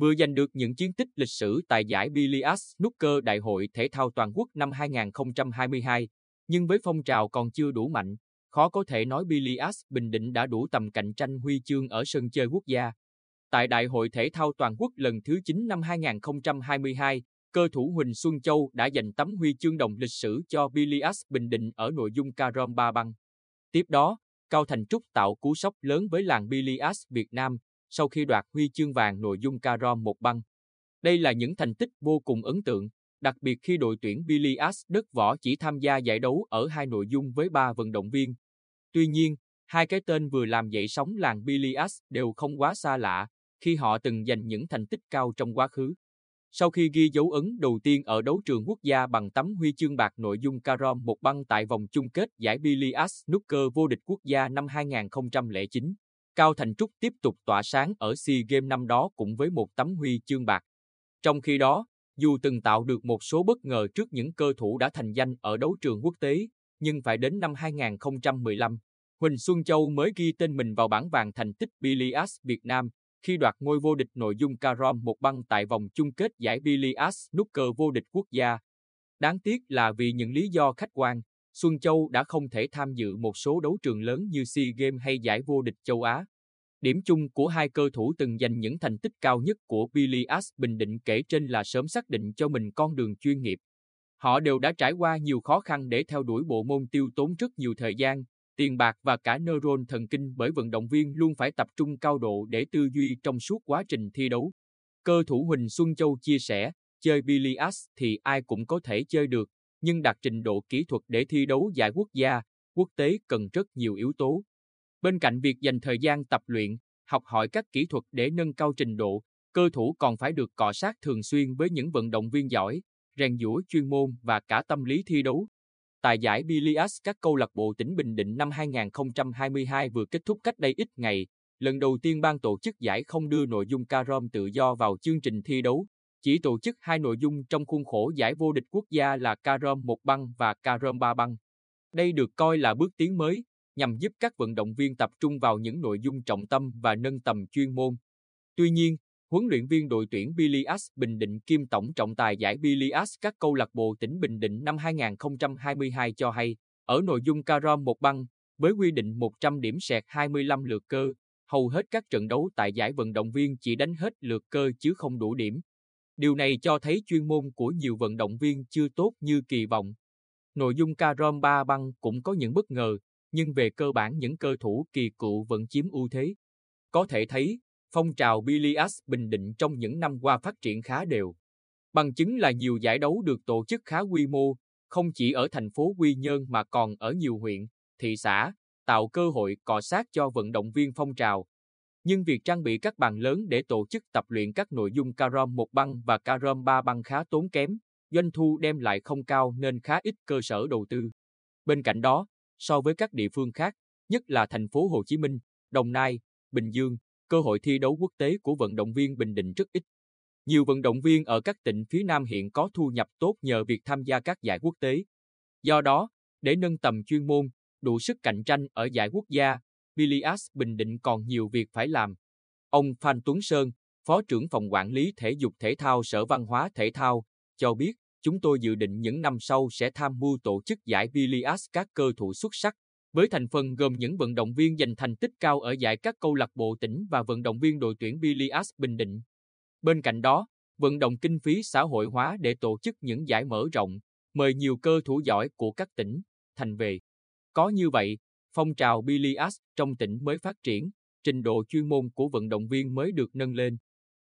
vừa giành được những chiến tích lịch sử tại giải Billiards Snooker Đại hội Thể thao Toàn quốc năm 2022, nhưng với phong trào còn chưa đủ mạnh, khó có thể nói Billiards Bình Định đã đủ tầm cạnh tranh huy chương ở sân chơi quốc gia. Tại Đại hội Thể thao Toàn quốc lần thứ 9 năm 2022, cơ thủ Huỳnh Xuân Châu đã giành tấm huy chương đồng lịch sử cho Billiards Bình Định ở nội dung carom ba băng. Tiếp đó, Cao Thành Trúc tạo cú sốc lớn với làng Billiards Việt Nam sau khi đoạt huy chương vàng nội dung carom một băng. Đây là những thành tích vô cùng ấn tượng, đặc biệt khi đội tuyển Bilias đất võ chỉ tham gia giải đấu ở hai nội dung với ba vận động viên. Tuy nhiên, hai cái tên vừa làm dậy sóng làng Bilias đều không quá xa lạ khi họ từng giành những thành tích cao trong quá khứ. Sau khi ghi dấu ấn đầu tiên ở đấu trường quốc gia bằng tấm huy chương bạc nội dung carom một băng tại vòng chung kết giải Bilias Snooker vô địch quốc gia năm 2009, Cao Thành Trúc tiếp tục tỏa sáng ở SEA Games năm đó cũng với một tấm huy chương bạc. Trong khi đó, dù từng tạo được một số bất ngờ trước những cơ thủ đã thành danh ở đấu trường quốc tế, nhưng phải đến năm 2015, Huỳnh Xuân Châu mới ghi tên mình vào bảng vàng thành tích Billiards Việt Nam khi đoạt ngôi vô địch nội dung carom một băng tại vòng chung kết giải Billiards Snooker vô địch quốc gia. Đáng tiếc là vì những lý do khách quan, Xuân Châu đã không thể tham dự một số đấu trường lớn như SEA Games hay giải vô địch châu Á. Điểm chung của hai cơ thủ từng giành những thành tích cao nhất của Billiards Bình Định kể trên là sớm xác định cho mình con đường chuyên nghiệp. Họ đều đã trải qua nhiều khó khăn để theo đuổi bộ môn tiêu tốn rất nhiều thời gian, tiền bạc và cả neuron thần kinh bởi vận động viên luôn phải tập trung cao độ để tư duy trong suốt quá trình thi đấu. Cơ thủ Huỳnh Xuân Châu chia sẻ, chơi Billiards thì ai cũng có thể chơi được, nhưng đạt trình độ kỹ thuật để thi đấu giải quốc gia, quốc tế cần rất nhiều yếu tố. Bên cạnh việc dành thời gian tập luyện, học hỏi các kỹ thuật để nâng cao trình độ, cơ thủ còn phải được cọ sát thường xuyên với những vận động viên giỏi, rèn giũa chuyên môn và cả tâm lý thi đấu. Tại giải Billiards các câu lạc bộ tỉnh Bình Định năm 2022 vừa kết thúc cách đây ít ngày, lần đầu tiên ban tổ chức giải không đưa nội dung carom tự do vào chương trình thi đấu, chỉ tổ chức hai nội dung trong khuôn khổ giải vô địch quốc gia là carom một băng và carom ba băng. Đây được coi là bước tiến mới, nhằm giúp các vận động viên tập trung vào những nội dung trọng tâm và nâng tầm chuyên môn. Tuy nhiên, huấn luyện viên đội tuyển Bilias Bình Định kiêm tổng trọng tài giải Bilias các câu lạc bộ tỉnh Bình Định năm 2022 cho hay, ở nội dung carom một băng, với quy định 100 điểm sẹt 25 lượt cơ, hầu hết các trận đấu tại giải vận động viên chỉ đánh hết lượt cơ chứ không đủ điểm. Điều này cho thấy chuyên môn của nhiều vận động viên chưa tốt như kỳ vọng. Nội dung carom ba băng cũng có những bất ngờ, nhưng về cơ bản những cơ thủ kỳ cựu vẫn chiếm ưu thế. Có thể thấy, phong trào Billiards Bình Định trong những năm qua phát triển khá đều. Bằng chứng là nhiều giải đấu được tổ chức khá quy mô, không chỉ ở thành phố Quy Nhơn mà còn ở nhiều huyện, thị xã, tạo cơ hội cọ sát cho vận động viên phong trào. Nhưng việc trang bị các bàn lớn để tổ chức tập luyện các nội dung carom một băng và carom ba băng khá tốn kém, doanh thu đem lại không cao nên khá ít cơ sở đầu tư. Bên cạnh đó, so với các địa phương khác, nhất là thành phố Hồ Chí Minh, Đồng Nai, Bình Dương, cơ hội thi đấu quốc tế của vận động viên Bình Định rất ít. Nhiều vận động viên ở các tỉnh phía Nam hiện có thu nhập tốt nhờ việc tham gia các giải quốc tế. Do đó, để nâng tầm chuyên môn, đủ sức cạnh tranh ở giải quốc gia, Billiards Bình Định còn nhiều việc phải làm. Ông Phan Tuấn Sơn, Phó trưởng phòng quản lý thể dục thể thao Sở Văn hóa Thể thao, cho biết, chúng tôi dự định những năm sau sẽ tham mưu tổ chức giải Billiards các cơ thủ xuất sắc, với thành phần gồm những vận động viên giành thành tích cao ở giải các câu lạc bộ tỉnh và vận động viên đội tuyển Billiards Bình Định. Bên cạnh đó, vận động kinh phí xã hội hóa để tổ chức những giải mở rộng, mời nhiều cơ thủ giỏi của các tỉnh, thành về. Có như vậy, phong trào Bilias trong tỉnh mới phát triển, trình độ chuyên môn của vận động viên mới được nâng lên.